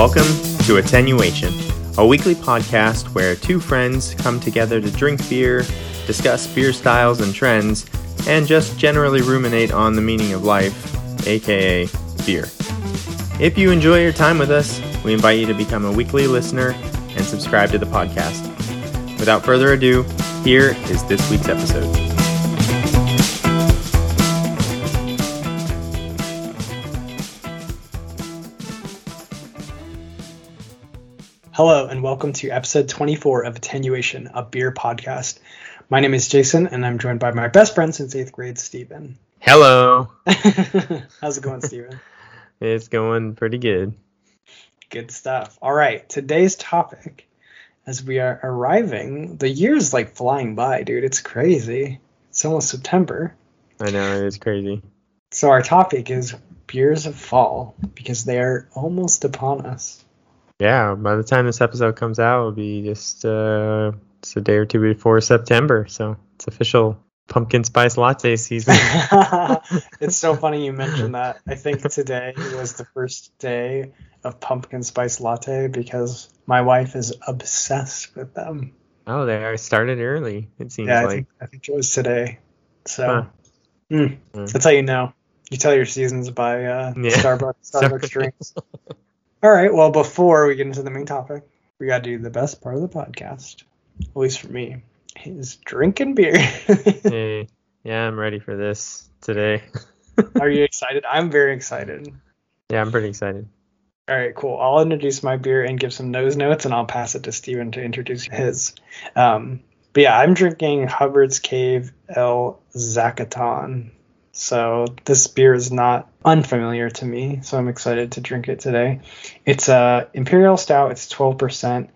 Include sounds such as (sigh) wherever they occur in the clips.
Welcome to Attenuation, a weekly podcast where two friends come together to drink beer, discuss beer styles and trends, and just generally ruminate on the meaning of life, aka beer. If you enjoy your time with us, we invite you to become a weekly listener and subscribe to the podcast. Without further ado, here is this week's episode. Hello, and welcome to episode 24 of Attenuation, a beer podcast. My name is Jason, and I'm joined by my best friend since eighth grade, Stephen. (laughs) Hello. How's it going, Stephen? (laughs) It's going pretty good. Good stuff. All right, today's topic, as we are arriving, the year's like flying by, dude. It's crazy. It's almost September. I know, it is crazy. So, our topic is beers of fall because they are almost upon us. Yeah, by the time this episode comes out, it'll be just uh, just a day or two before September. So it's official pumpkin spice latte season. (laughs) (laughs) it's so funny you mentioned that. I think today was the first day of pumpkin spice latte because my wife is obsessed with them. oh, they are started early. It seems Yeah, I like. think I think it was today. So Huh. mm, Mm. that's how you know. You tell your seasons by uh, Yeah. Starbucks (laughs) Starbucks drinks. All right. Well, before we get into the main topic, we got to do the best part of the podcast, at least for me, is drinking beer. (laughs) hey, yeah, I'm ready for this today. Are you (laughs) excited? I'm very excited. Yeah, I'm pretty excited. All right, cool. I'll introduce my beer and give some nose notes, and I'll pass it to Stephen to introduce his. Um, but yeah, I'm drinking Hubbard's Cave El Zacaton. So this beer is not unfamiliar to me, so I'm excited to drink it today. It's a imperial stout. It's 12%.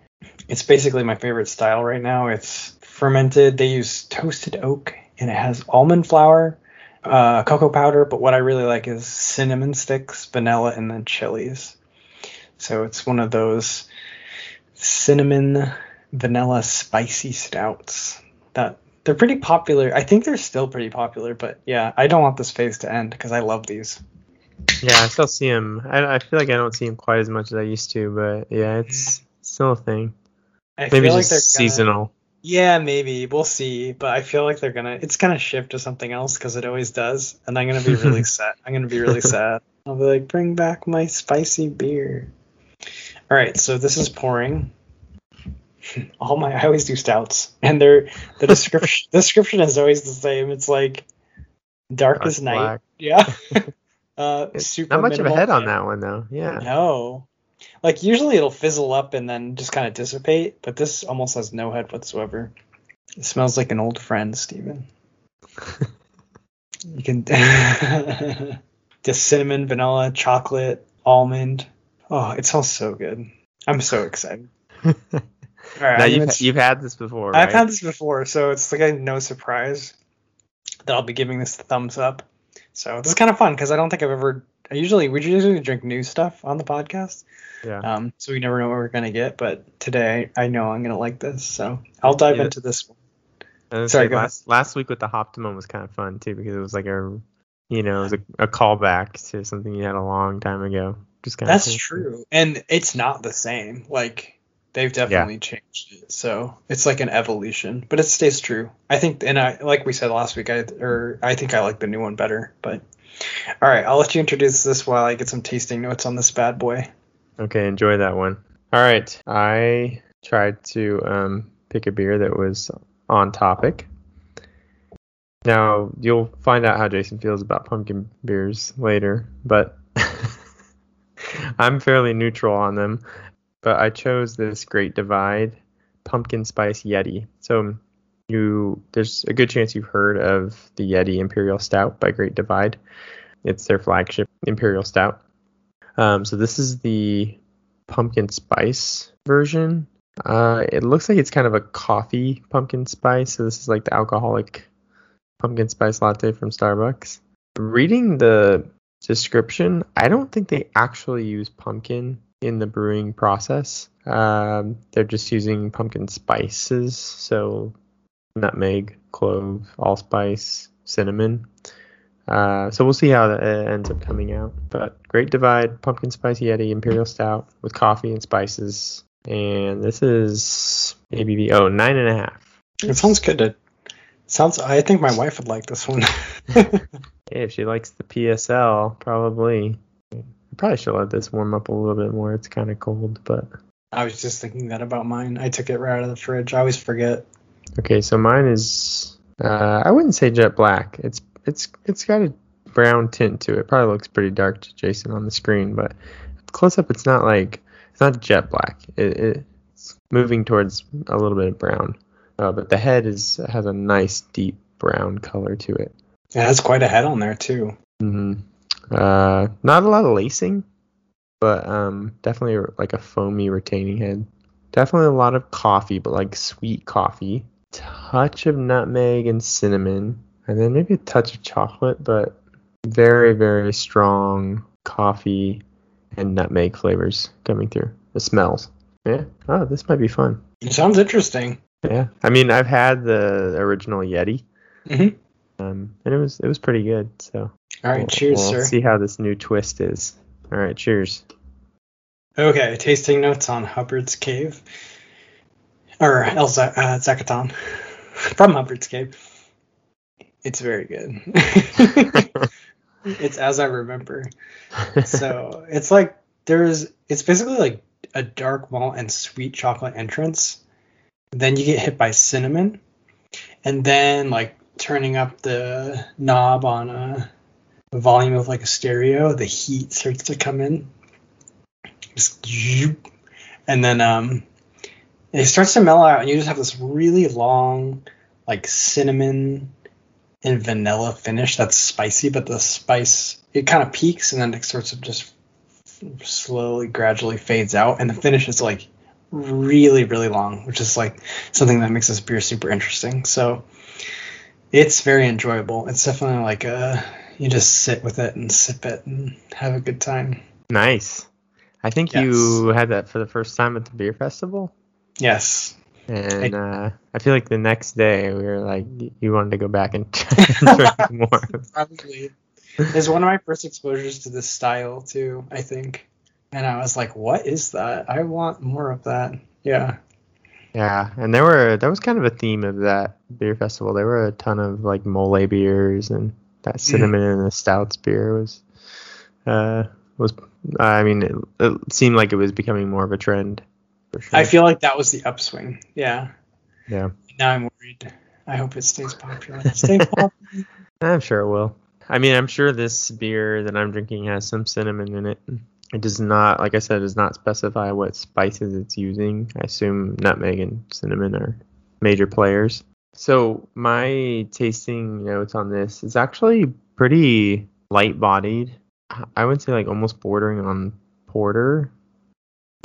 It's basically my favorite style right now. It's fermented. They use toasted oak, and it has almond flour, uh, cocoa powder. But what I really like is cinnamon sticks, vanilla, and then chilies. So it's one of those cinnamon vanilla spicy stouts that they're pretty popular. I think they're still pretty popular, but yeah, I don't want this phase to end because I love these. Yeah, I still see him. I, I feel like I don't see him quite as much as I used to, but yeah, it's still a thing. I Maybe feel just like they're gonna- seasonal. Yeah, maybe we'll see, but I feel like they're gonna. It's gonna shift to something else because it always does, and I'm gonna be really (laughs) sad. I'm gonna be really sad. I'll be like, bring back my spicy beer. All right, so this is pouring. (laughs) All my, I always do stouts, and they're the description. (laughs) description is always the same. It's like dark Dark as night. black. (laughs) Yeah. uh, super. Not much of a head on that one though. Yeah. No. Like usually it'll fizzle up and then just kind of dissipate, but this almost has no head whatsoever. It smells like an old friend, Stephen. You can just cinnamon, vanilla, chocolate, almond. Oh, it smells so good. I'm so excited. Right, now you've you've had this before, I've had this before, so it's like a no surprise that I'll be giving this a thumbs up. So this is kind of fun because I don't think I've ever. I usually we usually drink new stuff on the podcast, yeah. um, so we never know what we're gonna get. But today I know I'm gonna like this, so I'll dive Yeah. into this one. Sorry, say, last last week with the Optimum was kind of fun too because it was like a you know it was a, a callback to something you had a long time ago. Just kind of That's true, and it's not the same. Like they've definitely changed it, so it's like an evolution, but it stays true. I think, and I like we said last week, I or I think I like the new one better. But all right, I'll let you introduce this while I get some tasting notes on this bad boy. Okay, enjoy that one. All right, I tried to um, pick a beer that was on topic. Now you'll find out how Jason feels about pumpkin beers later, but (laughs) I'm fairly neutral on them. But I chose this Great Divide Pumpkin Spice Yeti. So you, there's a good chance you've heard of the Yeti Imperial Stout by Great Divide. It's their flagship Imperial Stout. Um, so this is the pumpkin spice version. Uh, it looks like it's kind of a coffee pumpkin spice. So this is like the alcoholic pumpkin spice latte from Starbucks. Reading the description, I don't think they actually use pumpkin in the brewing process. Um, they're just using pumpkin spices, so nutmeg, clove, allspice, cinnamon. Uh, so we'll see how that ends up coming out. But Great Divide, Pumpkin Spice Yeti, Imperial Stout with coffee and spices. And this is ABV, oh, nine and a half. It sounds good. It sounds. I think my wife would like this one. (laughs) If she likes the PSL, probably. Probably should let this warm up a little bit more. It's kind of cold, but. I was just thinking that about mine. I took it right out of the fridge. I always forget. Okay, so mine is. Uh, I wouldn't say jet black. It's it's it's got a brown tint to it. Probably looks pretty dark to Jason on the screen, but close up, it's not like it's not jet black. It, it's moving towards a little bit of brown, uh, but the head is has a nice deep brown color to it. It has quite a head on there too. hmm Uh, not a lot of lacing, but um, definitely like a foamy retaining head. Definitely a lot of coffee, but like sweet coffee. Touch of nutmeg and cinnamon, and then maybe a touch of chocolate, but very very strong coffee and nutmeg flavors coming through. The smells. Yeah. Oh, this might be fun. It sounds interesting. Yeah. I mean, I've had the original Yeti, Mm-hmm. um, and it was it was pretty good. So. All right, We'll- cheers, we'll sir. See how this new twist is. All right, cheers. Okay, tasting notes on Hubbard's Cave, or El Z- uh, Zacaton (laughs) from Hubbard's Cave. It's very good. (laughs) it's as I remember. So (laughs) it's like there's it's basically like a dark malt and sweet chocolate entrance. Then you get hit by cinnamon, and then like turning up the knob on a, a volume of like a stereo, the heat starts to come in. Just and then um it starts to mellow out and you just have this really long like cinnamon and vanilla finish that's spicy but the spice it kind of peaks and then it starts to just slowly gradually fades out and the finish is like really really long which is like something that makes this beer super interesting. So it's very enjoyable. It's definitely like a you just sit with it and sip it and have a good time nice. I think you had that for the first time at the beer festival, yes and uh, I feel like the next day we were like, you wanted to go back (laughs) and drink more. Probably. It's one of my first exposures to this style too, I think. And I was like, what is that? I want more of that. Yeah. Yeah, and there were that was kind of a theme of that beer festival. There were a ton of like mole beers and that cinnamon and the stouts beer was uh was I mean it, it seemed like it was becoming more of a trend for sure. I feel like that was the upswing. Yeah. yeah. Now I'm worried. I hope it stays popular. Stay popular. (laughs) I'm sure it will. I mean, I'm sure this beer that I'm drinking has some cinnamon in it. It does not, like I said, does not specify what spices it's using. I assume nutmeg and cinnamon are major players. So my tasting notes on this is actually pretty light bodied. I would say like almost bordering on porter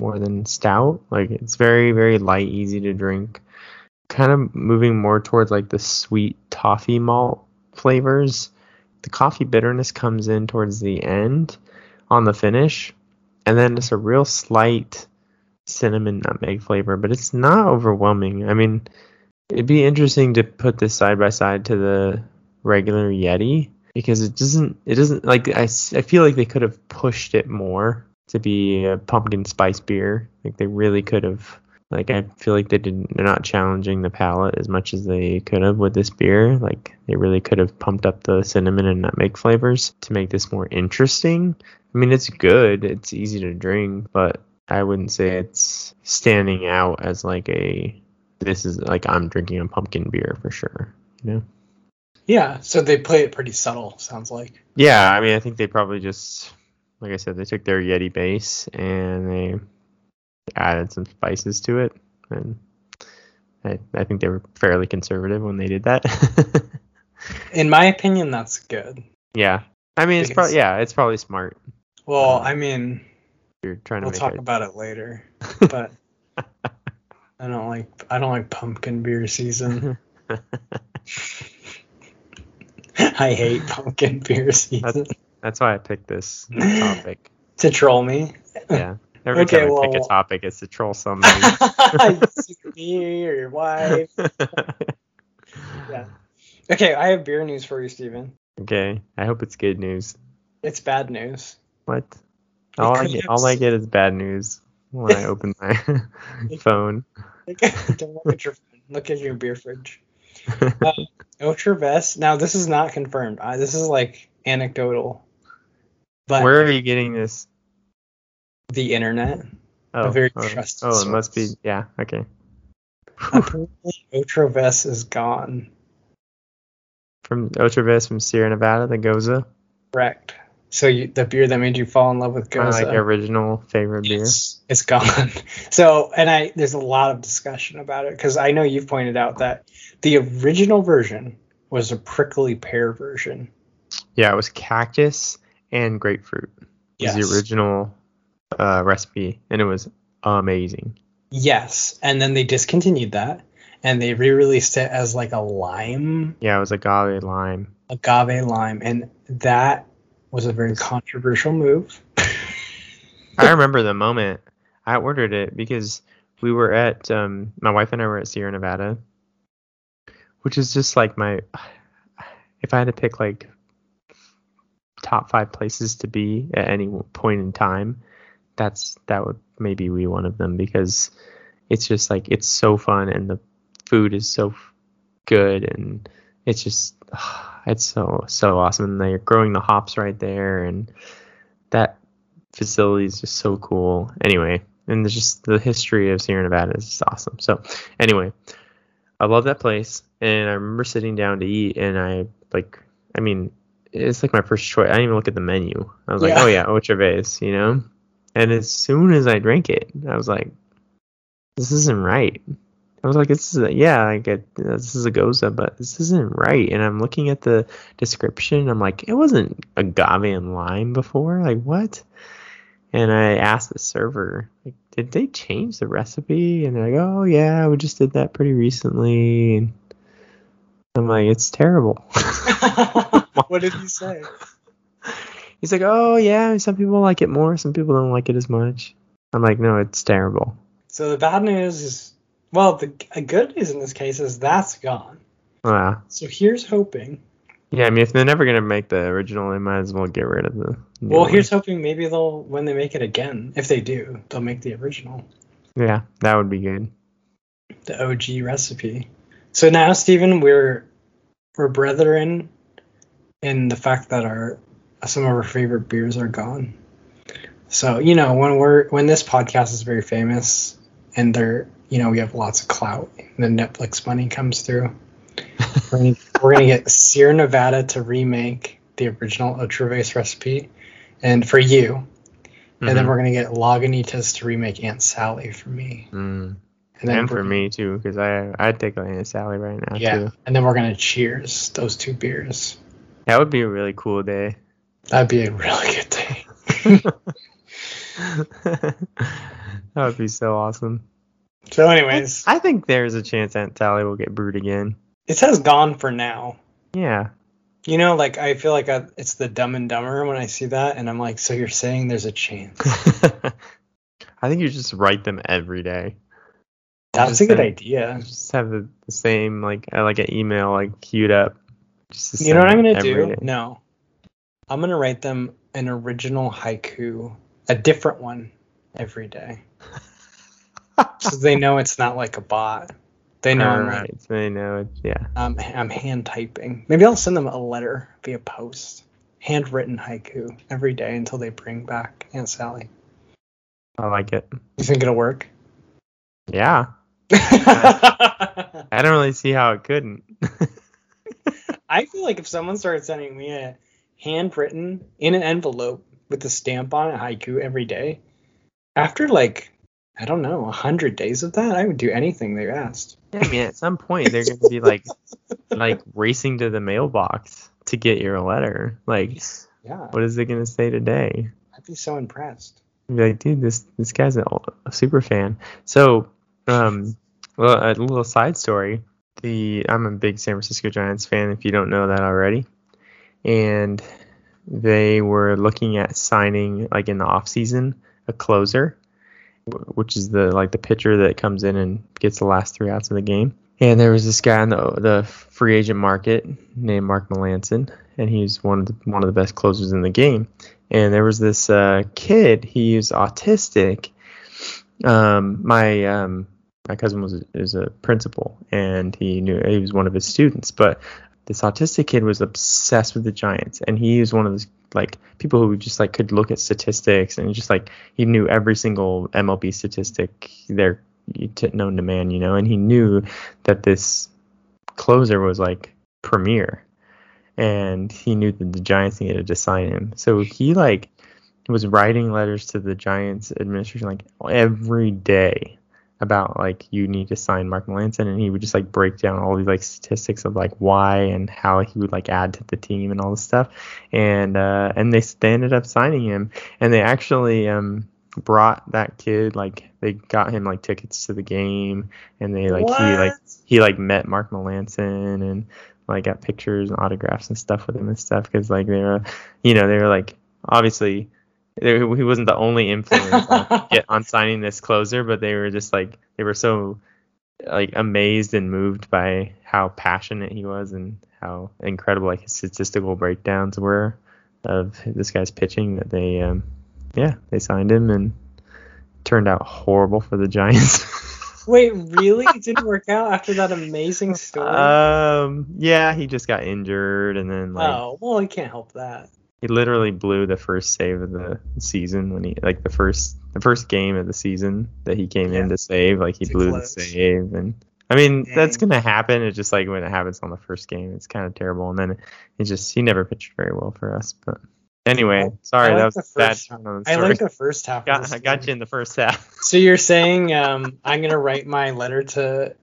more than stout. Like it's very, very light, easy to drink. Kind of moving more towards like the sweet toffee malt flavors. The coffee bitterness comes in towards the end on the finish, and then it's a real slight cinnamon nutmeg flavor, but it's not overwhelming. I mean, it'd be interesting to put this side by side to the regular Yeti because it doesn't it doesn't like I, I feel like they could have pushed it more to be a pumpkin spice beer. Like they really could have like I feel like they didn't they're not challenging the palate as much as they could have with this beer. Like they really could have pumped up the cinnamon and nutmeg flavors to make this more interesting. I mean it's good, it's easy to drink, but I wouldn't say it's standing out as like a this is like I'm drinking a pumpkin beer for sure. You know? yeah. So they play it pretty subtle, sounds like. Yeah, I mean, I think they probably just, like I said, they took their Yeti base and they added some spices to it, and I, I think they were fairly conservative when they did that. (laughs) In my opinion, that's good. yeah, I mean, it's probably yeah, it's probably smart. Well, um, I mean, You're trying to we'll talk it. about it later. (laughs) But I don't like I don't like pumpkin beer season. (laughs) I hate pumpkin beer season. That's why I picked this topic. to troll me. Yeah, every Okay, time I pick a topic, it's to troll (laughs) somebody. (laughs) me or your wife. Yeah. Okay, I have beer news for you, Stephen. Okay. I hope it's good news. It's bad news. What? All I get, all I get is bad news when I open my (laughs) phone. Don't look at your phone. Look at your beer fridge. (laughs) Uh, Otra Vez. Now this is not confirmed. Uh, this is like anecdotal. But Where are you getting this? the internet. Oh, very oh, trusted oh, it must be. Yeah. Okay. Apparently, (laughs) Otra Vez is gone. From Otra Vez from Sierra Nevada, the Gose. Correct. So you, the beer that made you fall in love with Gose, My like original favorite beer. It's, it's gone. (laughs) So, and I there's a lot of discussion about it because I know you've pointed out that the original version was a prickly pear version. Yeah, it was cactus and grapefruit. Was Yes. the original uh, recipe, and it was amazing. Yes, and then they discontinued that and they re-released it as like a lime, Yeah, it was agave lime. agave lime, and that was a very controversial move. I remember the moment I ordered it because we were at um, my wife and I were at Sierra Nevada, which is just like my. If I had to pick like top five places to be at any point in time, that's that would maybe be one of them because it's just like it's so fun and the food is so good and it's just it's so so awesome. And they're growing the hops right there. And that facility is just so cool. Anyway and there's just the history of Sierra Nevada is just awesome. So anyway I love that place. And I remember sitting down to eat and I like I mean it's like my first choice. I didn't even look at the menu. I was like oh yeah Otra Vez you know? And as soon as I drank it I was like this isn't right I was like, this is a, yeah, I get uh, this is a gose, but this isn't right. And I'm looking at the description. I'm like, it wasn't agave and lime before. Like what? And I asked the server, like, did they change the recipe? And they're like, oh yeah, we just did that pretty recently. And I'm like, it's terrible. (laughs) what did he say? (laughs) He's like, oh yeah, some people like it more, some people don't like it as much. I'm like, no, it's terrible. So the bad news is, well, the a good news in this case is that's gone. Wow. So here's hoping. Yeah, I mean, if they're never gonna make the original, they might as well get rid of the. Well, one. here's hoping maybe they'll when they make it again. If they do, they'll make the original, Yeah, that would be good. the OG recipe. So now, Stephen, we're we're brethren in the fact that our some of our favorite beers are gone. So you know when we're when this podcast is very famous and they're you know we have lots of clout and the Netflix money comes through. (laughs) We're gonna, get Sierra Nevada to remake the original Otra Vez recipe, and for you, and then Mhm. we're gonna get Lagunitas to remake Aunt Sally for me, Mm. and And, then for me too, because I I'd take Aunt Sally right now yeah, too. and then we're gonna cheers those two beers. That would be a really cool day. That'd be a really good day. (laughs) that would be so awesome. So, anyways, I think there's a chance Aunt Sally will get brewed again. it says gone for now. Yeah. You know, like I feel like I, it's the Dumb and Dumber when I see that, and I'm like, so you're saying there's a chance? (laughs) I think you just write them every day. That's Just a good send- idea. Just have the, the same like uh, like an email like queued up. You know what I'm gonna do? day. No, I'm gonna write them an original haiku, a different one every day, (laughs) so they know it's not like a bot. They know I'm, not, Alright, so they know it's yeah. um, I'm hand typing. Maybe I'll send them a letter via post, handwritten haiku every day until they bring back Aunt Sally. I like it. You think it'll work? Yeah. (laughs) I don't really see how it couldn't. (laughs) I feel like if someone started sending me a handwritten in an envelope with a stamp on it haiku every day, after like I don't know a hundred days of that, I would do anything they asked. Yeah, I mean, at some point they're gonna be like, (laughs) like racing to the mailbox to get your letter. Like, Yeah, what is it gonna say today? I'd be so impressed. You'd be like, dude, this this guy's a, a super fan. So, um, well, a little side story. The I'm a big San Francisco Giants fan. If you don't know that already, and they were looking at signing like in the off season a closer, which is the like the pitcher that comes in and gets the last three outs of the game. And there was this guy on the the free agent market named Mark Melancon, and he's one of the, one of the best closers in the game. And there was this uh, kid. he was autistic. Um, my um, my cousin was is a principal, and he knew he was one of his students. But this autistic kid was obsessed with the Giants, and he was one of those like people who just like could look at statistics and just like he knew every single MLB statistic there known to man, you know, and he knew that this closer was like premier and he knew that the Giants needed to sign him. So he like was writing letters to the Giants administration like every day about like you need to sign Mark Melancon and he would just like break down all these like statistics of like why and how he would like add to the team and all this stuff. And uh and they, they ended up signing him. And they actually um brought that kid like they got him like tickets to the game. And they like what? he like he like met Mark Melancon and like got pictures and autographs and stuff with him and stuff because like they were, you know, they were like obviously he wasn't the only influence on, (laughs) get, on signing this closer, but they were just like they were so like amazed and moved by how passionate he was and how incredible like his statistical breakdowns were of this guy's pitching that they um yeah they signed him and turned out horrible for the Giants. (laughs) Wait, really? It didn't work out after that amazing story? Um, yeah, he just got injured and then like Oh, well, he can't help that. He literally blew the first save of the season when he like the first the first game of the season that he came yeah. in to save, like he Too blew close. the save and I mean, Dang. that's gonna happen. It's just like when it happens on the first game, it's kind of terrible. And then he just he never pitched very well for us. But Anyway, sorry, like that was bad. I like the first half. (laughs) Got, I got you in the first half. so you're saying um, I'm gonna write my letter to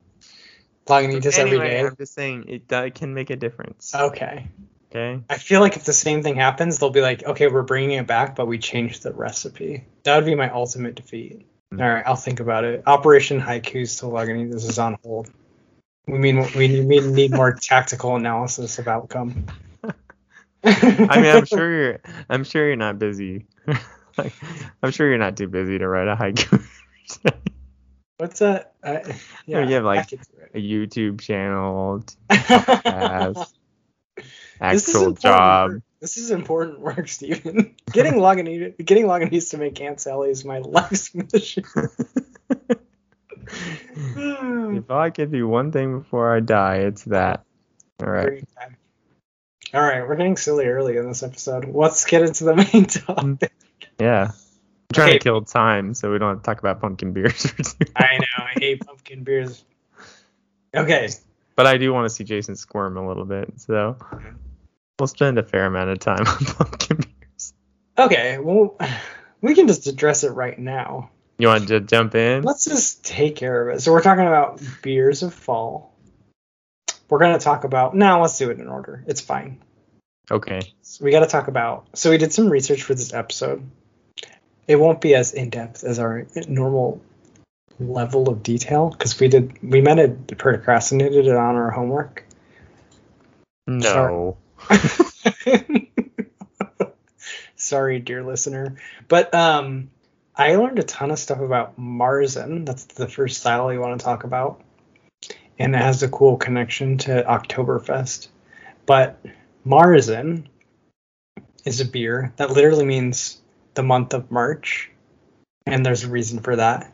Lagunitas anyway, every day? I'm just saying it, it can make a difference. Okay. Okay. I feel like if the same thing happens, they'll be like, okay, we're bringing it back, but we changed the recipe. That would be my ultimate defeat. Mm-hmm. All right, I'll think about it. Operation Haikus to This is on hold. We mean we need, we need more (laughs) tactical analysis of outcome. I mean, I'm sure (laughs) you're. I'm sure you're not busy. (laughs) like, I'm sure you're not too busy to write a haiku. What's that? Uh, yeah, you have like a YouTube channel, podcast, actual job. Work. This is important (laughs) work, Stephen. getting Lagunitas, getting Lagunitas to make Aunt Sally is my (laughs) life's mission. (laughs) if I could do one thing before I die, it's that. All right. All right, we're getting silly early in this episode. Let's get into the main mm. topic. Yeah. I'm trying okay. to kill time so we don't have to talk about pumpkin beers. I know, I hate pumpkin beers. Okay. But I do want to see Jason squirm a little bit, so we'll spend a fair amount of time (laughs) on pumpkin beers. Okay, well, we can just address it right now. You want to jump in? Let's just take care of it. So we're talking about beers of fall. We're going to talk about. now. let's do it in order. It's fine. Okay. So we got to talk about. So we did some research for this episode. It won't be as in depth as our normal level of detail because we did we met it procrastinated it on our homework. No. (laughs) Sorry, dear listener. But um I learned a ton of stuff about Marzen. That's the first style we want to talk about and it has a cool connection to Oktoberfest. But Marzen is a beer that literally means the month of March, and there's a reason for that.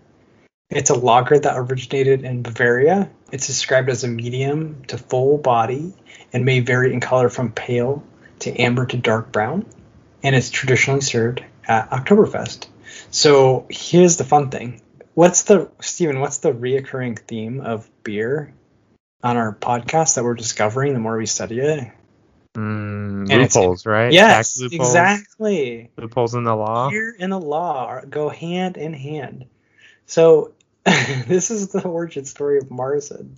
It's a lager that originated in Bavaria. It's described as a medium to full body and may vary in color from pale to amber to dark brown, and it's traditionally served at Oktoberfest. So here's the fun thing What's the Stephen? What's the reoccurring theme of beer on our podcast that we're discovering the more we study it? Mm, loopholes, right? Yes, loopholes, exactly. Loopholes in the law. Beer and the law go hand in hand. So (laughs) this is the origin story of Marzen.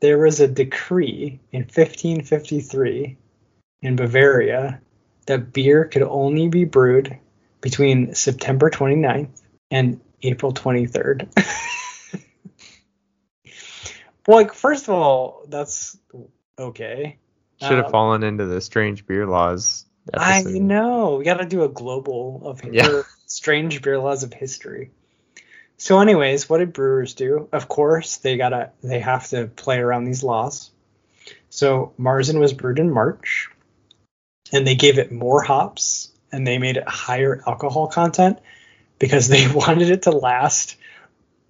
There was a decree in 1553 in Bavaria that beer could only be brewed between September 29th and April 23rd. (laughs) like, first of all, that's okay. Should have um, fallen into the strange beer laws. Episode. I know. We got to do a global of yeah. (laughs) strange beer laws of history. So, anyways, what did brewers do? Of course, they gotta they have to play around these laws. So Marzen was brewed in March, and they gave it more hops and they made it higher alcohol content because they (laughs) wanted it to last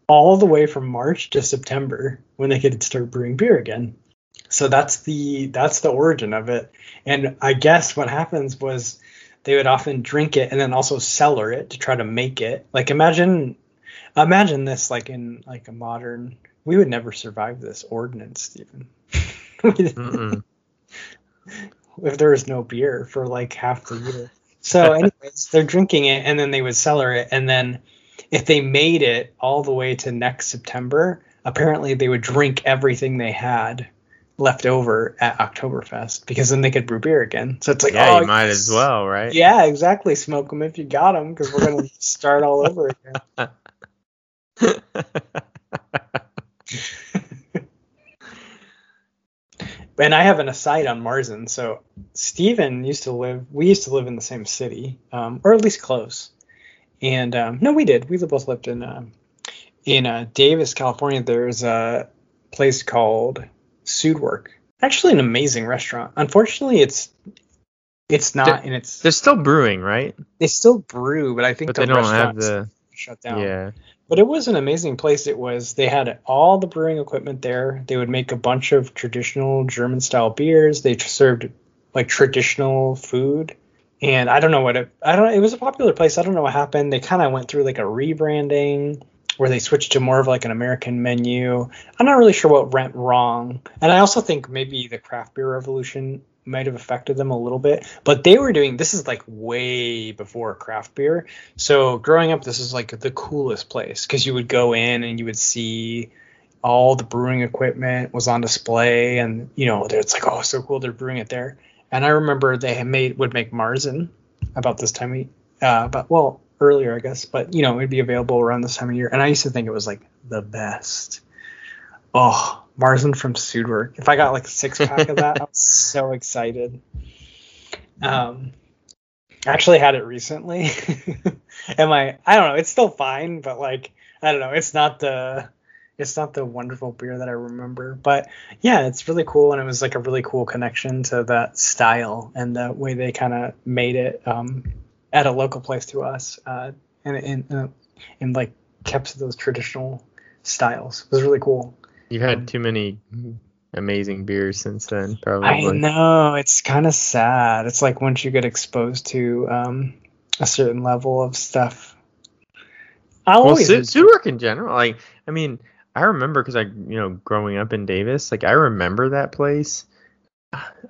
all the way from March to September when they could start brewing beer again. So that's the that's the origin of it. And I guess what happens was they would often drink it and then also cellar it to try to make it. Like imagine imagine this like in like a modern we would never survive this ordinance, Stephen. (laughs) if there was no beer for like half the year. So anyways, they're drinking it and then they would cellar it and then if they made it all the way to next September, apparently they would drink everything they had left over at Oktoberfest because then they could brew beer again. So it's like, yeah, oh, you might as well, right? Yeah, exactly. Smoke them if you got them because we're gonna (laughs) start all over again. (laughs) (laughs) and I have an aside on Marzen. So Stephen used to live. We used to live in the same city, um, or at least close. And um, no, we did. We both lived in uh, in uh, Davis, California. There's a place called Sudwerk. Actually, an amazing restaurant. Unfortunately, it's it's not, and it's they're still brewing, right? They still brew, but I think but the they don't have the shut down. Yeah. But it was an amazing place. It was. They had all the brewing equipment there. They would make a bunch of traditional German style beers. They served like traditional food and I don't know what it. I don't. It was a popular place. I don't know what happened. They kind of went through like a rebranding where they switched to more of like an American menu. I'm not really sure what went wrong, and I also think maybe the craft beer revolution might have affected them a little bit. But they were doing this is like way before craft beer. So growing up, this is like the coolest place because you would go in and you would see all the brewing equipment was on display, and you know it's like oh so cool they're brewing it there. And I remember they made would make Marzen about this time of uh, but well earlier I guess, but you know it'd be available around this time of year. And I used to think it was like the best. Oh, Marzen from Sudwerk. If I got like a six pack of that, I was (laughs) so excited. Um, I actually had it recently. (laughs) Am I? I don't know. It's still fine, but like I don't know. It's not the it's not the wonderful beer that I remember. But yeah, it's really cool, and it was like a really cool connection to that style and the way they kind of made it um, at a local place to us, uh, and and uh, and like kept those traditional styles. It was really cool. You've had too many amazing beers since then, probably. I know it's kind of sad. It's like once you get exposed to um, a certain level of stuff. I'll well, always Sudwerk in general, like I mean, I remember because I, you know, growing up in Davis, like I remember that place.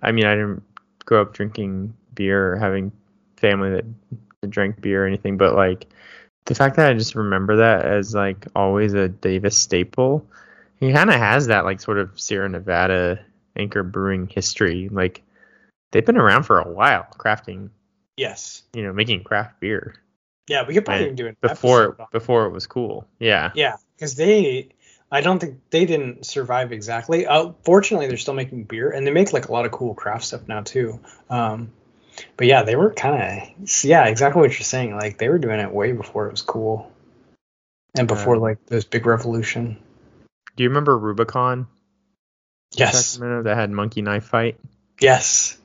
I mean, I didn't grow up drinking beer or having family that drank beer or anything, but like the fact that I just remember that as like always a Davis staple, he kind of has that like sort of Sierra Nevada anchor brewing history. Like they've been around for a while, crafting. Yes. You know, making craft beer. Yeah, we could probably even do it before before it was cool. Yeah. Yeah, because they I don't think they didn't survive exactly. Uh, fortunately, they're still making beer, and they make like a lot of cool craft stuff now too. Um, but yeah, they were kind of yeah, exactly what you're saying. Like they were doing it way before it was cool, and before uh, like this big revolution. Do you remember Rubicon? Yes. Sacramento that had Monkey Knife Fight. Yes.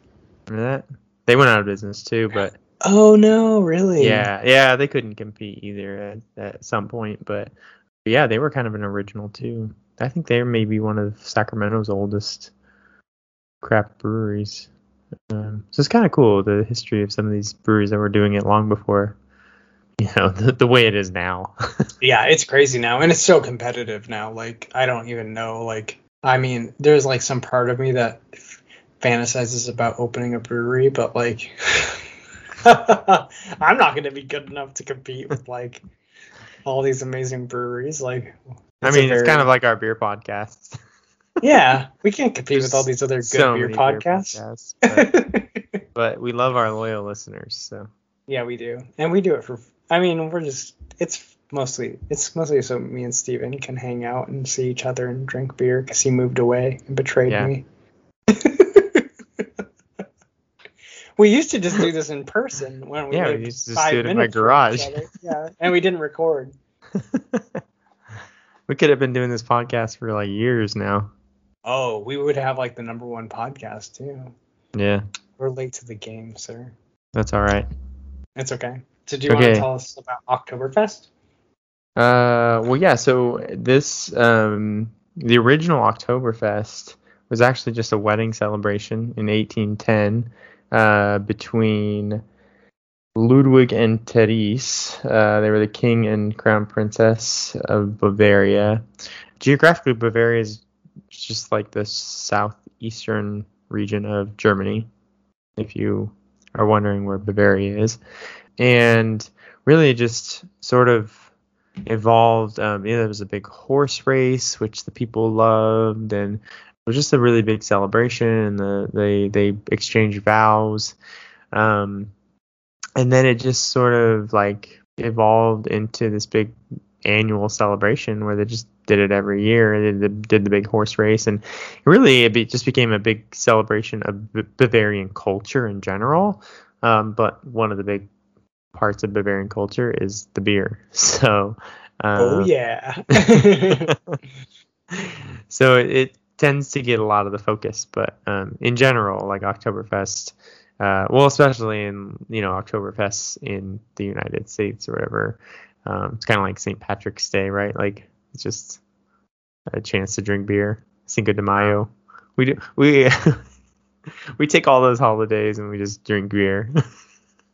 Remember that? They went out of business too, but. Oh no, really? Yeah, yeah, they couldn't compete either at, at some point, but yeah, they were kind of an original too. I think they're maybe one of Sacramento's oldest craft breweries. Um, so it's kind of cool the history of some of these breweries that were doing it long before, you know, the, the way it is now. (laughs) yeah, it's crazy now, and it's so competitive now. Like I don't even know. Like I mean, there's like some part of me that fantasizes about opening a brewery, but like (laughs) I'm not going to be good enough to compete with like all these amazing breweries. Like, I mean, very... it's kind of like our beer podcast. (laughs) yeah, we can't compete There's with all these other good so beer, podcasts. Beer podcasts but, but, we love our loyal listeners, so. Yeah, we do, and we do it for. I mean, we're just. It's mostly. It's mostly so me and Steven can hang out and see each other and drink beer because he moved away and betrayed yeah. me. (laughs) we used to just do this in person when we yeah, we used to do it in my garage. Yeah, and we didn't record. (laughs) we could have been doing this podcast for like years now. Oh, we would have like the number one podcast too. Yeah, We're late to the game, sir. that's all right. It's okay. So do you want to tell us about Oktoberfest? Uh, well, yeah. So this, um, the original Oktoberfest was actually just a wedding celebration in 1810 uh, between Ludwig and Therese. Uh, they were the king and crown princess of Bavaria. Geographically, Bavaria is just like the southeastern region of Germany, if you are wondering where Bavaria is. And really, just sort of evolved. Um, yeah, there was a big horse race, which the people loved, and it was just a really big celebration. And the, they they exchanged vows, um, and then it just sort of like evolved into this big annual celebration where they just did it every year. They did the, did the big horse race, and really it be, just became a big celebration of B- Bavarian culture in general. Um, but one of the big parts of Bavarian culture is the beer. (laughs) So, uh, oh yeah. (laughs) so it, it tends to get a lot of the focus, but um, in general, like Oktoberfest, uh, well, especially in you know Oktoberfest in the United States or whatever, um, it's kind of like St. Patrick's Day, right? Like it's just a chance to drink beer. Cinco de Mayo. We do we (laughs) we take all those holidays and we just drink beer.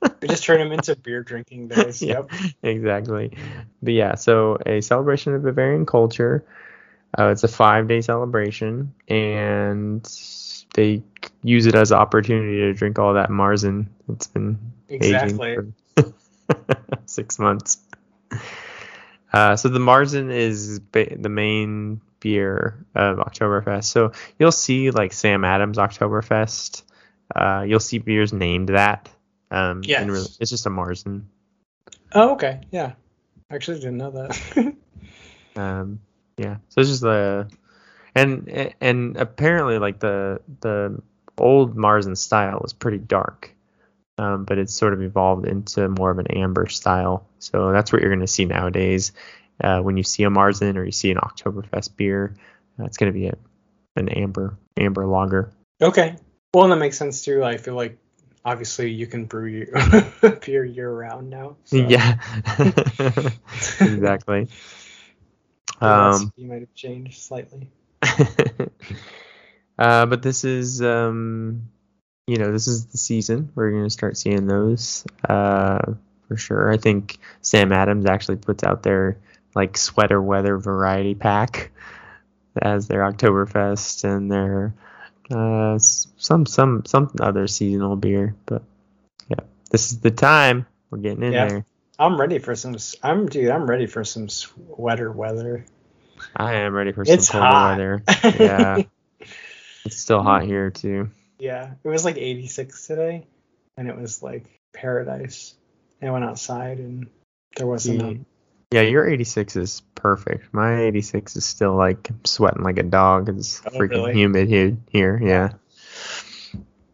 (laughs) we just turn them into beer drinking days. Yeah. Yep. exactly. But yeah, so a celebration of Bavarian culture. Uh, it's a five day celebration, and they use it as an opportunity to drink all that Marzen. It's been Exactly. aging for (laughs) six months. Uh, so the Marzen is ba- the main beer of Oktoberfest. So you'll see like Sam Adams Oktoberfest. Uh, you'll see beers named that. Um, Yes. and really, it's just a Marzen. Oh, okay. Yeah. Actually, didn't know that. (laughs) Um, yeah, so it's just the and and apparently like the the old Marzen style was pretty dark, um, but it's sort of evolved into more of an amber style. So that's what you're going to see nowadays. Uh, when you see a Marzen or you see an Oktoberfest beer, it's going to be a, an amber amber lager. okay. Well, and that makes sense too. I feel like obviously you can brew your (laughs) beer year round now. so Yeah, (laughs) exactly. (laughs) Um, recipe might have changed slightly. uh, but this is, um, you know, this is the season. We're going to start seeing those uh, for sure. I think Sam Adams actually puts out their like sweater weather variety pack as their Oktoberfest and their uh, some some some other seasonal beer. But yeah, this is the time. We're getting in Yeah. there. I'm ready for some. I'm dude. I'm ready for some sweater weather. I am ready for It's some colder weather. (laughs) Yeah, it's still hot here too. Yeah, it was like 86 today, and it was like paradise. I went outside and there wasn't. Yeah. your 86 is perfect. My 86 is still like sweating like a dog. It's Oh, freaking really? humid here. Here, yeah.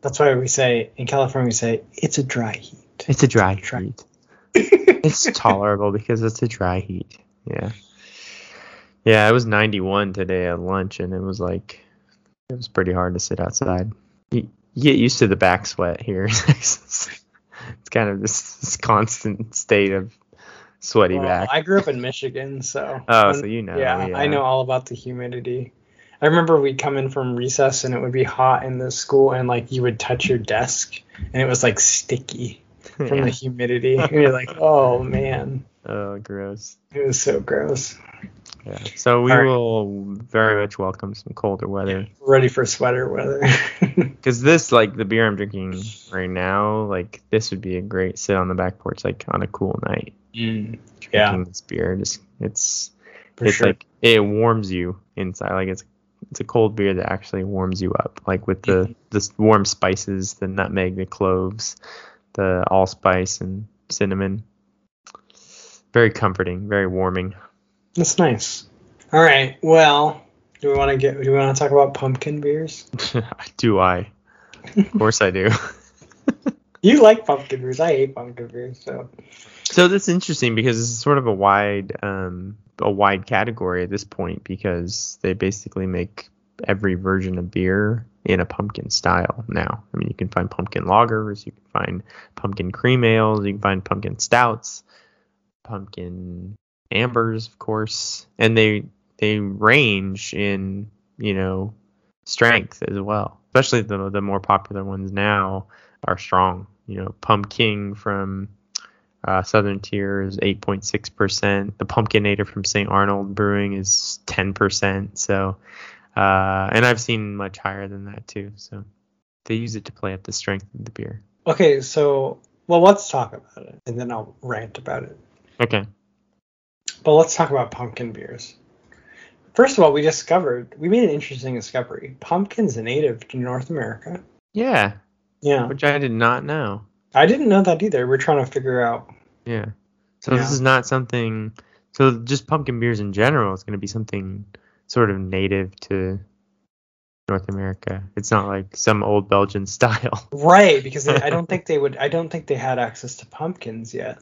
That's why we say in California we say it's a dry heat. It's a dry Dry. heat. (laughs) It's tolerable because it's a dry heat. Yeah. Yeah, it was 91 today at lunch, and it was like it was pretty hard to sit outside. You, you get used to the back sweat here. (laughs) it's kind of this, this constant state of sweaty Well, back. I grew up in Michigan, so (laughs) Oh, so you know, yeah, yeah. I know all about the humidity. I remember we'd come in from recess and it would be hot in the school, and like you would touch your desk and it was like sticky (laughs) from Yeah. the humidity. and you're like, oh man, Oh, gross. it was so gross. Yeah. So we right. will very much welcome some colder weather We're ready for sweater weather. (laughs) because this, like the beer I'm drinking right now, like this would be a great sit on the back porch, like on a cool night. Mm, Drinking yeah, this beer, just it's for it's sure. like it warms you inside. Like it's it's a cold beer that actually warms you up, like with the the warm spices, the nutmeg, the cloves, the allspice and cinnamon. Very comforting, very warming. That's nice. All right. Well, do we want to get? Do we want to talk about pumpkin beers? (laughs) do I? Of (laughs) course I do. (laughs) You like pumpkin beers. I hate pumpkin beers. So So that's interesting because this is sort of a wide um a wide category at this point because they basically make every version of beer in a pumpkin style now. I mean, you can find pumpkin lagers, you can find pumpkin cream ales, you can find pumpkin stouts, pumpkin ambers, of course, and they they range in you know strength as well. Especially the the more popular ones now are strong. You know, Pumking from uh, Southern Tier is 8.6%. The Pumpkinator from St. Arnold Brewing is 10%. So, uh, and I've seen much higher than that too. So they use it to play up the strength of the beer. Okay, so well, let's talk about it, and then I'll rant about it. Okay. But let's talk about pumpkin beers. First of all, we discovered we made an interesting discovery. Pumpkin's a native to North America. Yeah, Yeah, which I did not know. I didn't know that either. We're trying to figure out. Yeah. So Yeah. this is not something. So just pumpkin beers in general is going to be something sort of native to North America. It's not like some old Belgian (laughs) style. Right, because they, I don't think they would. I don't think they had access to pumpkins yet.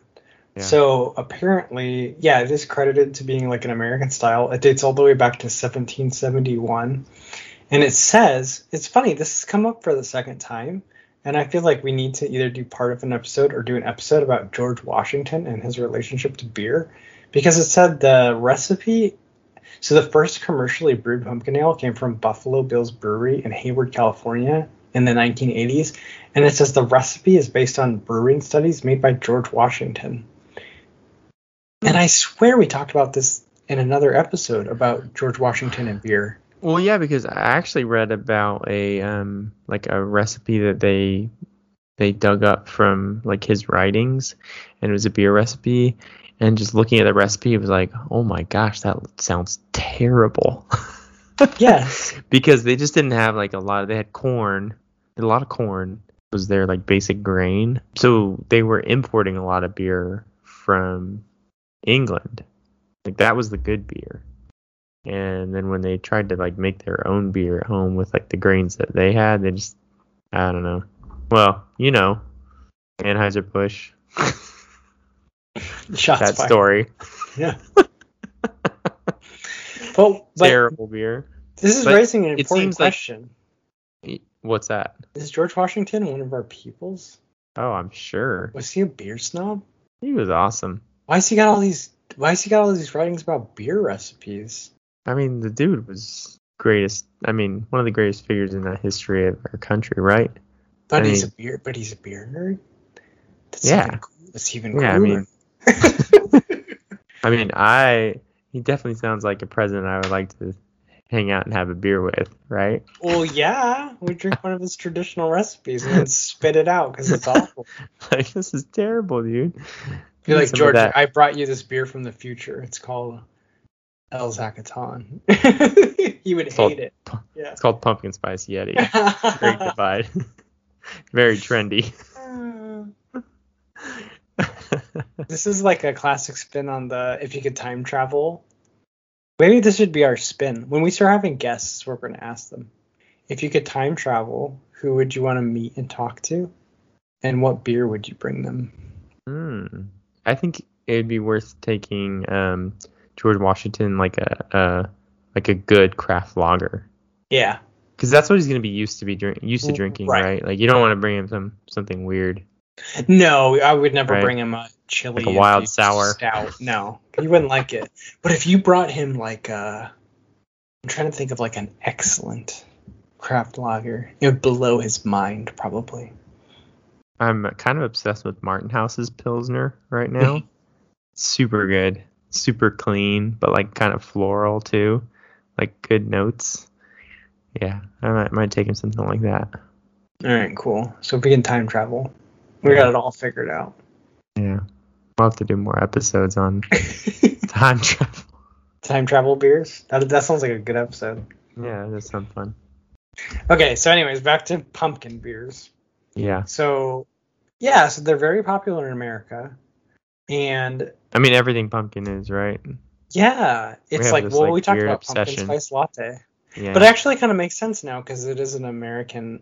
So apparently, yeah, it is credited to being like an American style. It dates all the way back to 1771, and it says it's funny. This has come up for the second time, and I feel like we need to either do part of an episode or do an episode about George Washington and his relationship to beer, because it said the recipe. So the first commercially brewed pumpkin ale came from Buffalo Bill's Brewery in Hayward, California, in the 1980s, and it says the recipe is based on brewing studies made by George Washington. And I swear we talked about this in another episode about George Washington and beer. Well, yeah, because I actually read about a um like a recipe that they they dug up from like his writings, and it was a beer recipe. And just looking at the recipe, it was like, oh my gosh, that sounds terrible. (laughs) Yes. because they just didn't have like a lot. Of, they had corn, a lot of corn was their like basic grain. So they were importing a lot of beer from England. Like that was the good beer. And then when they tried to like make their own beer at home with like the grains that they had, they just I don't know. Well, you know, Anheuser Busch. (laughs) That fired. story. Yeah. (laughs) Well, but Terrible beer. this is but raising an important seems like- question. What's that? Is George Washington one of our peoples? Oh, I'm sure. Was he a beer snob? He was awesome. Why has he got all these? Why has he got all these writings about beer recipes? I mean, the dude was greatest. I mean, one of the greatest figures in the history of our country, right? But I he's mean- a beer. But he's a beer nerd. That's Yeah. Even, that's even cooler. Yeah, I mean- (laughs) I mean, I he definitely sounds like a president I would like to hang out and have a beer with, right? well, yeah, we drink one of his traditional recipes and then spit it out because it's awful. (laughs) Like this is terrible, dude. Be like George, I brought you this beer from the future. It's called El Zacaton. (laughs) you would called- hate it. Yeah. It's called pumpkin spice yeti. (laughs) Great divide. (laughs) Very trendy. this is like a classic spin on the if you could time travel. Maybe this should be our spin. When we start having guests, we're going to ask them if you could time travel, who would you want to meet and talk to, and what beer would you bring them? Hmm. I think it'd be worth taking um, George Washington like a, a like a good craft lager. Yeah, because that's what he's gonna be used to be drink, used to drinking, right. right? Like you don't want to bring him some something weird. No, I would never Right. bring him a chili. Like a wild sour. stout. No, he wouldn't like it. But if you brought him like a, I'm trying to think of like an excellent craft lager, it would blow his mind probably. I'm kind of obsessed with Martin House's Pilsner right now. (laughs) super good, super clean, but like kind of floral too, like good notes. Yeah, I might, might take him something like that. All right, cool. So if we can time travel, we got it all figured out. Yeah, we'll have to do more episodes on (laughs) time travel. time travel beers. That that sounds like a good episode. Yeah, that sounds fun. Okay, so anyways, back to pumpkin beers. Yeah, So yeah, so they're very popular in America, and I mean everything pumpkin is right. yeah, it's have like this, well, like, we talked about pumpkin obsession. spice latte, Yeah, but it actually kind of makes sense now because it is an American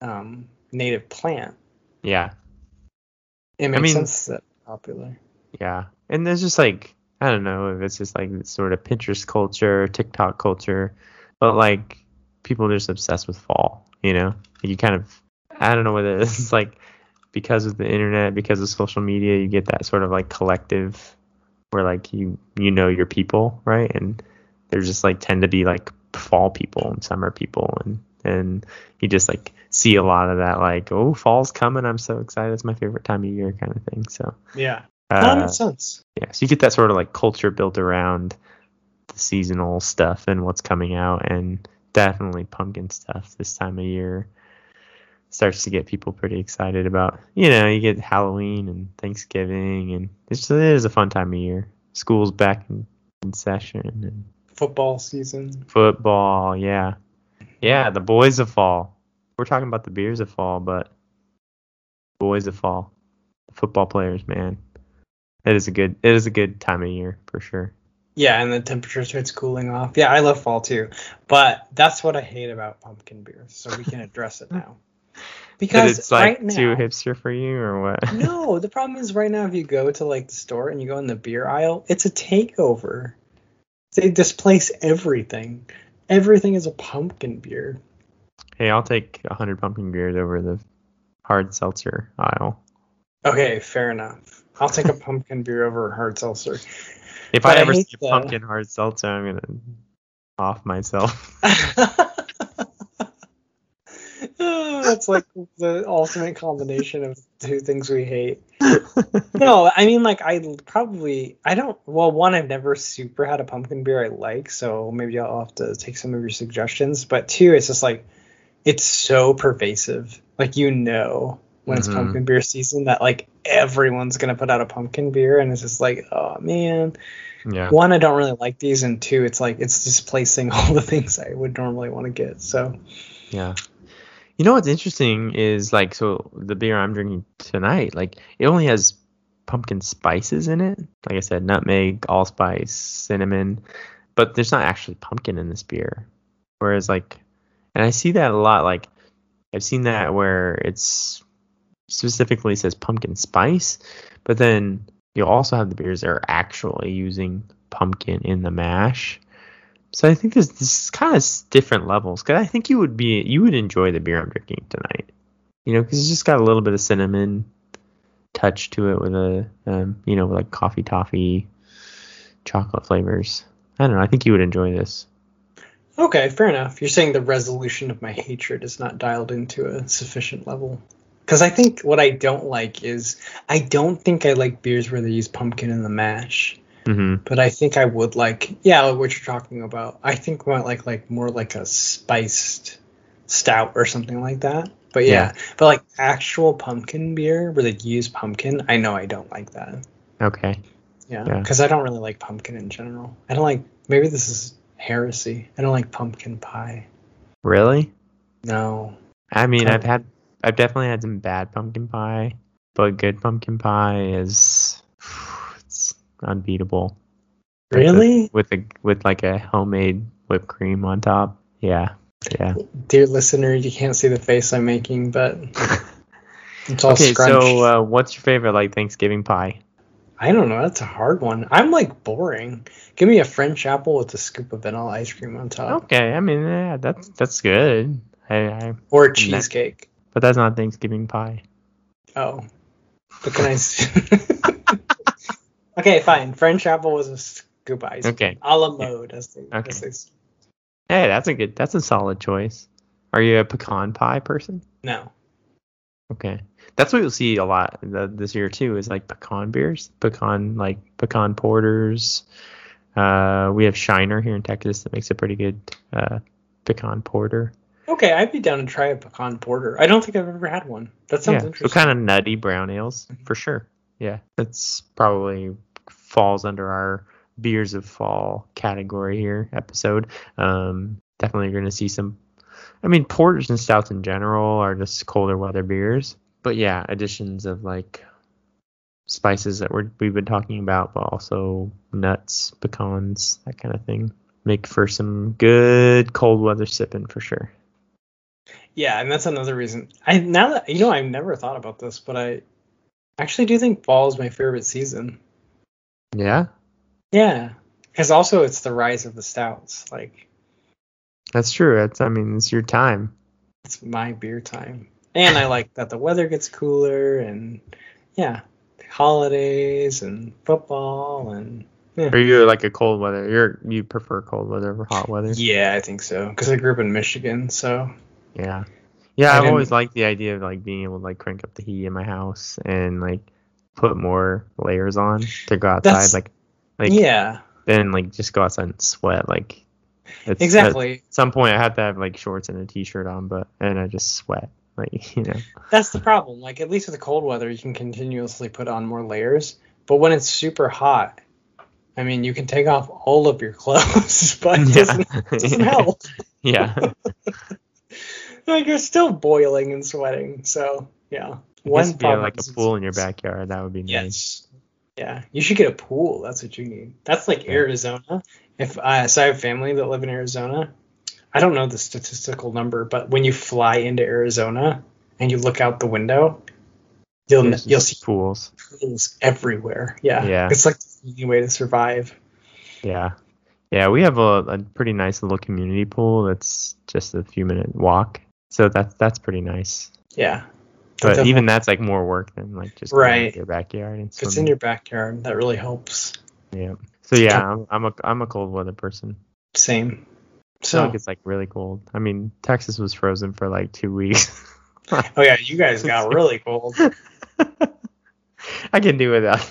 um, native plant. yeah. It makes mean- sense that it's popular. Yeah, and there's just like I don't know if it's just like sort of Pinterest culture, TikTok culture, but like people are just obsessed with fall, You know, you kind of I don't know whether it's (laughs) like because of the internet, because of social media, you get that sort of like collective where like you you know your people, right? And they're just like tend to be like fall people and summer people and and you just like see a lot of that like oh fall's coming i'm so excited it's my favorite time of year kind of thing so Yeah. uh, that makes sense. yeah so you get that sort of like culture built around the seasonal stuff and what's coming out and definitely pumpkin stuff this time of year starts to get people pretty excited about you know you get halloween and thanksgiving and it's just, it is a fun time of year school's back in, in session and Football season. football yeah yeah the boys of fall we're talking about the beers of fall but boys of fall football players man it is a good it is a good time of year for sure Yeah, and the temperature starts cooling off. Yeah, I love fall too. But that's what I hate about pumpkin beer. So we can address it (laughs) now. Because it's like right now, too hipster for you or what (laughs) no, the problem is right now if you go to like the store and you go in the beer aisle, it's a takeover. They displace everything. Everything is a pumpkin beer. hey i'll take a 100 pumpkin beers over the hard seltzer aisle Okay, fair enough. I'll take a pumpkin beer over a hard seltzer. if But i I ever hate see a the- pumpkin hard seltzer i'm gonna off myself (laughs) (laughs) It's like the ultimate combination of two things we hate. (laughs) No, I mean like I probably I don't well one I've never super had a pumpkin beer I like, so maybe I'll have to take some of your suggestions. But two, it's just like it's so pervasive. Like you know when it's Mhm. pumpkin beer season that like everyone's gonna put out a pumpkin beer and it's just like, oh man. yeah One, I don't really like these, and two, it's like it's displacing (laughs) all the things I would normally want to get. So Yeah. You know what's interesting is like so the beer I'm drinking tonight, like it only has pumpkin spices in it. Like I said, nutmeg, allspice, cinnamon, but there's not actually pumpkin in this beer. Whereas like and I see that a lot like I've seen that where it's specifically says pumpkin spice, but then you also have the beers that are actually using pumpkin in the mash. So I think this this is kind of different levels because I think you would be you would enjoy the beer I'm drinking tonight. You know, because it's just got a little bit of cinnamon touch to it with a um, you know like coffee toffee chocolate flavors. I don't know. I think you would enjoy this. Okay, fair enough. You're saying the resolution of my hatred is not dialed into a sufficient level. Because I think what I don't like is I don't think I like beers where they use pumpkin in the mash. Hmm But I think I would like, yeah, what you're talking about. I think I like like more like a spiced stout or something like that. But yeah, but like actual pumpkin beer where they use pumpkin, I know I don't like that. Okay. Yeah, Yeah. because I don't really like pumpkin in general. I don't like. Maybe this is heresy. I don't like pumpkin pie. Really? No. I mean, I've had I've definitely had some bad pumpkin pie, but good pumpkin pie is unbeatable. With Really? with a with like a homemade whipped cream on top. Yeah. Yeah. Dear listener, you can't see the face I'm making, but (laughs) it's all okay, scrunched. so uh, what's your favorite like Thanksgiving pie? I don't know. That's a hard one. I'm like boring. Give me a French apple with a scoop of vanilla ice cream on top, Okay, I mean, yeah, that's that's good. I, I or a cheesecake. but that's not Thanksgiving pie. Oh, but can I? (laughs) (laughs) okay, fine. French apple was a scoop of ice. Okay. A la mode, as they, Okay. as they Hey, that's a good. That's a solid choice. Are you a pecan pie person? No. Okay, that's what you'll see a lot th- this year too. Is like pecan beers, pecan like pecan porters. Uh, we have Shiner here in Texas that makes a pretty good uh, pecan porter. Okay, I'd be down to try a pecan porter. I don't think I've ever had one. That sounds yeah, so interesting. kind of nutty brown ales for sure. Yeah, that's probably falls under our beers of fall category here episode. Um, definitely you're going to see some. I mean, porters and stouts in general are just colder weather beers, but yeah, additions of like spices that we're, we've been talking about, but also nuts, pecans, that kind of thing, make for some good cold weather sipping for sure. Yeah, and that's another reason. I now that you know, I've never thought about this, but I actually do think fall is my favorite season. Yeah, Yeah, because also it's the rise of the stouts. Like, that's true. That's I mean, it's your time. it's my beer time. And I like that the weather gets cooler and yeah, holidays and football and yeah. Are you like a cold weather? You're you prefer cold weather over hot weather? Yeah, I think so. Because I grew up in Michigan, so Yeah. Yeah, I I've always liked the idea of like being able to like crank up the heat in my house and like put more layers on to go outside. That's- like like yeah, then like just go outside and sweat. Like it's, exactly. At some point, I have to have like shorts and a t-shirt on, but and I just sweat. Like (laughs) you know. That's the problem. Like at least with the cold weather, you can continuously put on more layers. But when it's super hot, I mean, you can take off all of your (laughs) clothes, but it doesn't, it doesn't help. yeah. (laughs) Like you're still boiling and sweating. So yeah, One be problem like a pool in your backyard. That would be nice. Yes. Yeah, you should get a pool. That's what you need. That's like Yeah. Arizona. If I, so I have family that live in Arizona. I don't know the statistical number, but when you fly into Arizona and you look out the window, you'll There's you'll see pools. pools everywhere. Yeah, Yeah. It's like the only way to survive. Yeah. Yeah, we have a, a pretty nice little community pool that's just a few minute walk. So that's that's pretty nice. Yeah. But Definitely. even that's like more work than like just Right. your backyard and it's in your backyard, that really helps. Yeah. So yeah, I'm, I'm a I'm a cold weather person. Same. So like it's like really cold. I mean, Texas was frozen for like two weeks. (laughs) oh yeah, you guys got (laughs) really cold. (laughs) I can do without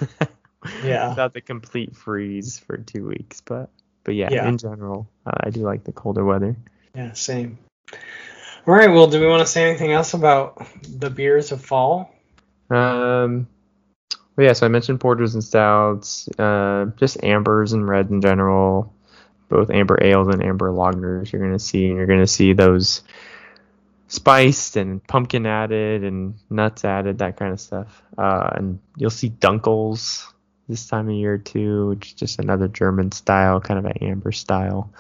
Yeah. without the complete freeze for two weeks, but but yeah, Yeah. in general, uh, I do like the colder weather. Yeah, same. All right. Well, do we want to say anything else about the beers of fall? Um, but yeah, so I mentioned porters and stouts, uh, just ambers and reds in general, both amber ales and amber lagers. You're gonna see, and you're gonna see those spiced and pumpkin added and nuts added, that kind of stuff. Uh, and you'll see dunkels this time of year too, which is just another German style, kind of an amber style.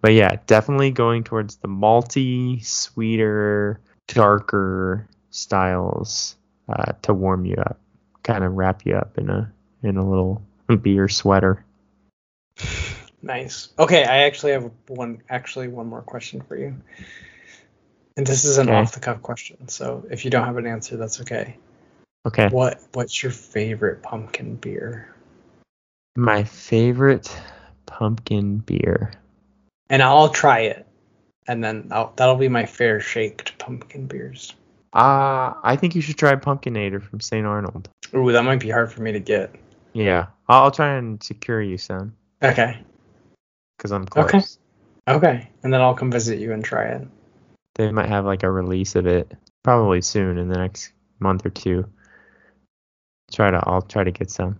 But yeah, definitely going towards the malty, sweeter, darker styles uh, to warm you up, kind of wrap you up in a in a little beer sweater. Nice. Okay, I actually have one. Actually, one more question for you. And this is an Okay. off the cuff question, so if you don't have an answer, that's okay. Okay, What What's your favorite pumpkin beer? my favorite pumpkin beer. And I'll try it, and then I'll, that'll be my fair shaked pumpkin beers. Uh, I think you should try Pumpkinator from St. Arnold. Ooh, that might be hard for me to get. Yeah, I'll, I'll try and secure you some Okay. because I'm close. Okay. Okay, and then I'll come visit you and try it. They might have like a release of it probably soon in the next month or two. Try to, I'll try to get some.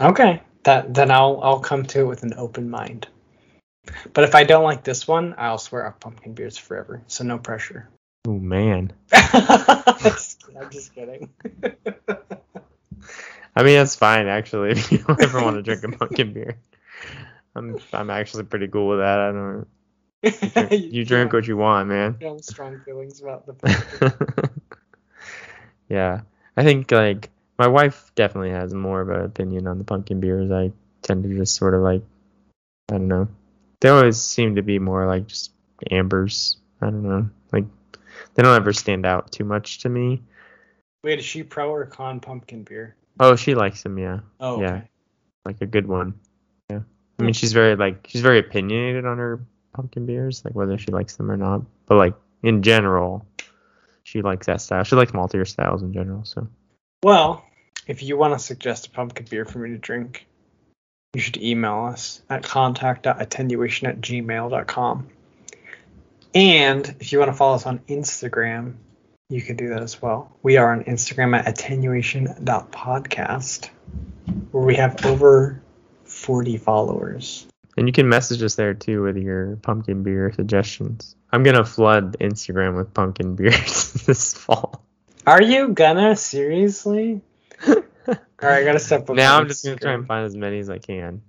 Okay. That then I'll I'll come to it with an open mind. But if I don't like this one, I'll swear off pumpkin beers forever. So no pressure. (laughs) Oh man, I'm just kidding. (laughs) I mean that's fine actually (laughs) if you ever want to drink a pumpkin beer. I'm I'm actually pretty cool with that. I don't. You drink what you want, man. You have strong feelings about the pumpkin. yeah, I think like my wife definitely has more of an opinion on the pumpkin beers. I tend to just sort of like, I don't know. They always seem to be more like just ambers. I don't know. Like they don't ever stand out too much to me. Wait, is she pro or con pumpkin beer? Oh, she likes them, yeah, Oh, Yeah. like a good one. Yeah, I mean hmm. she's very like she's very opinionated on her pumpkin beers, like whether she likes them or not. But like in general, she likes that style. She likes maltier styles in general. So. Well, if you want to suggest a pumpkin beer for me to drink, you should email us at contact.attenuation at gmail.com. And if you want to follow us on Instagram, you can do that as well. We are on Instagram at attenuation.podcast, where we have over 40 followers. And you can message us there too with your pumpkin beer suggestions. I'm gonna flood Instagram with pumpkin (laughs) beers this fall. Are you gonna? Seriously? (laughs) All right, I gotta step up. now I'm just gonna try and find as many as I can.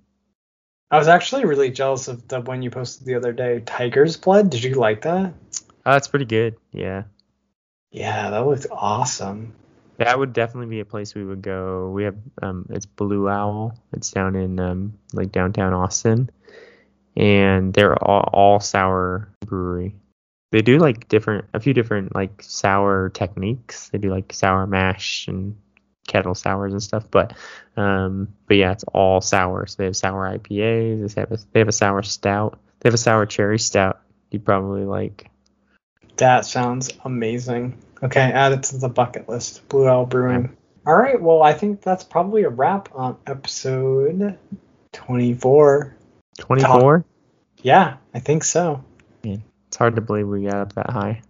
I was actually really jealous of the one you posted the other day, Tiger's Blood. Did you like that? Oh, that's pretty good. Yeah, Yeah, that looked awesome. that would definitely be a place we would go. We have um, it's Blue Owl. It's down in um, like downtown Austin, and they're all, all sour brewery. they do like different a few different like sour techniques. They do like sour mash and kettle sours and stuff, but um but yeah, it's all sour. So they have sour IPAs, they have a, they have a sour stout. They have a sour cherry stout. You'd probably like That sounds amazing. Okay, add it to the bucket list. Blue Owl Brewing. All right, well, I think that's probably a wrap on episode 24. 24. Yeah, I think so. It's hard to believe we got up that high.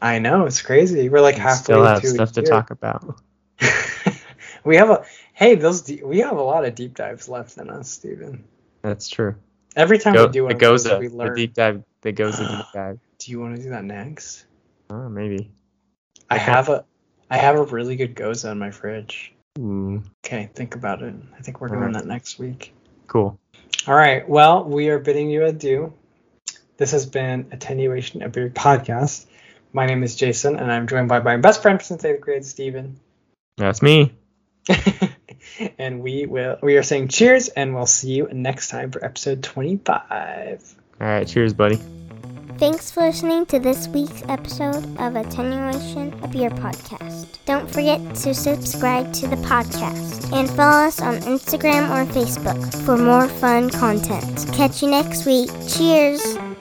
I know, it's crazy. We're like We halfway still have stuff to talk about. We have a hey, those de- we have a lot of deep dives left in us, Stephen. That's true. Every time Go, we do one the of those, Gose, we the learn. deep dive, the Gose (gasps) deep dive. Do you want to do that next? Oh, maybe. I Okay. have a I have a really good Gose in my fridge. Ooh, Okay, think about it. I think we're doing Alright. that next week. cool. All right. Well, we are bidding you adieu. This has been Attenuation of Beer podcast. My name is Jason, and I'm joined by my best friend since eighth grade, Stephen. That's me. (laughs) and we will we are saying cheers, and we'll see you next time for episode 25. All right. Cheers, buddy. Thanks for listening to this week's episode of Attenuation of Your Podcast. Don't forget to subscribe to the podcast and follow us on Instagram or Facebook for more fun content. Catch you next week. Cheers!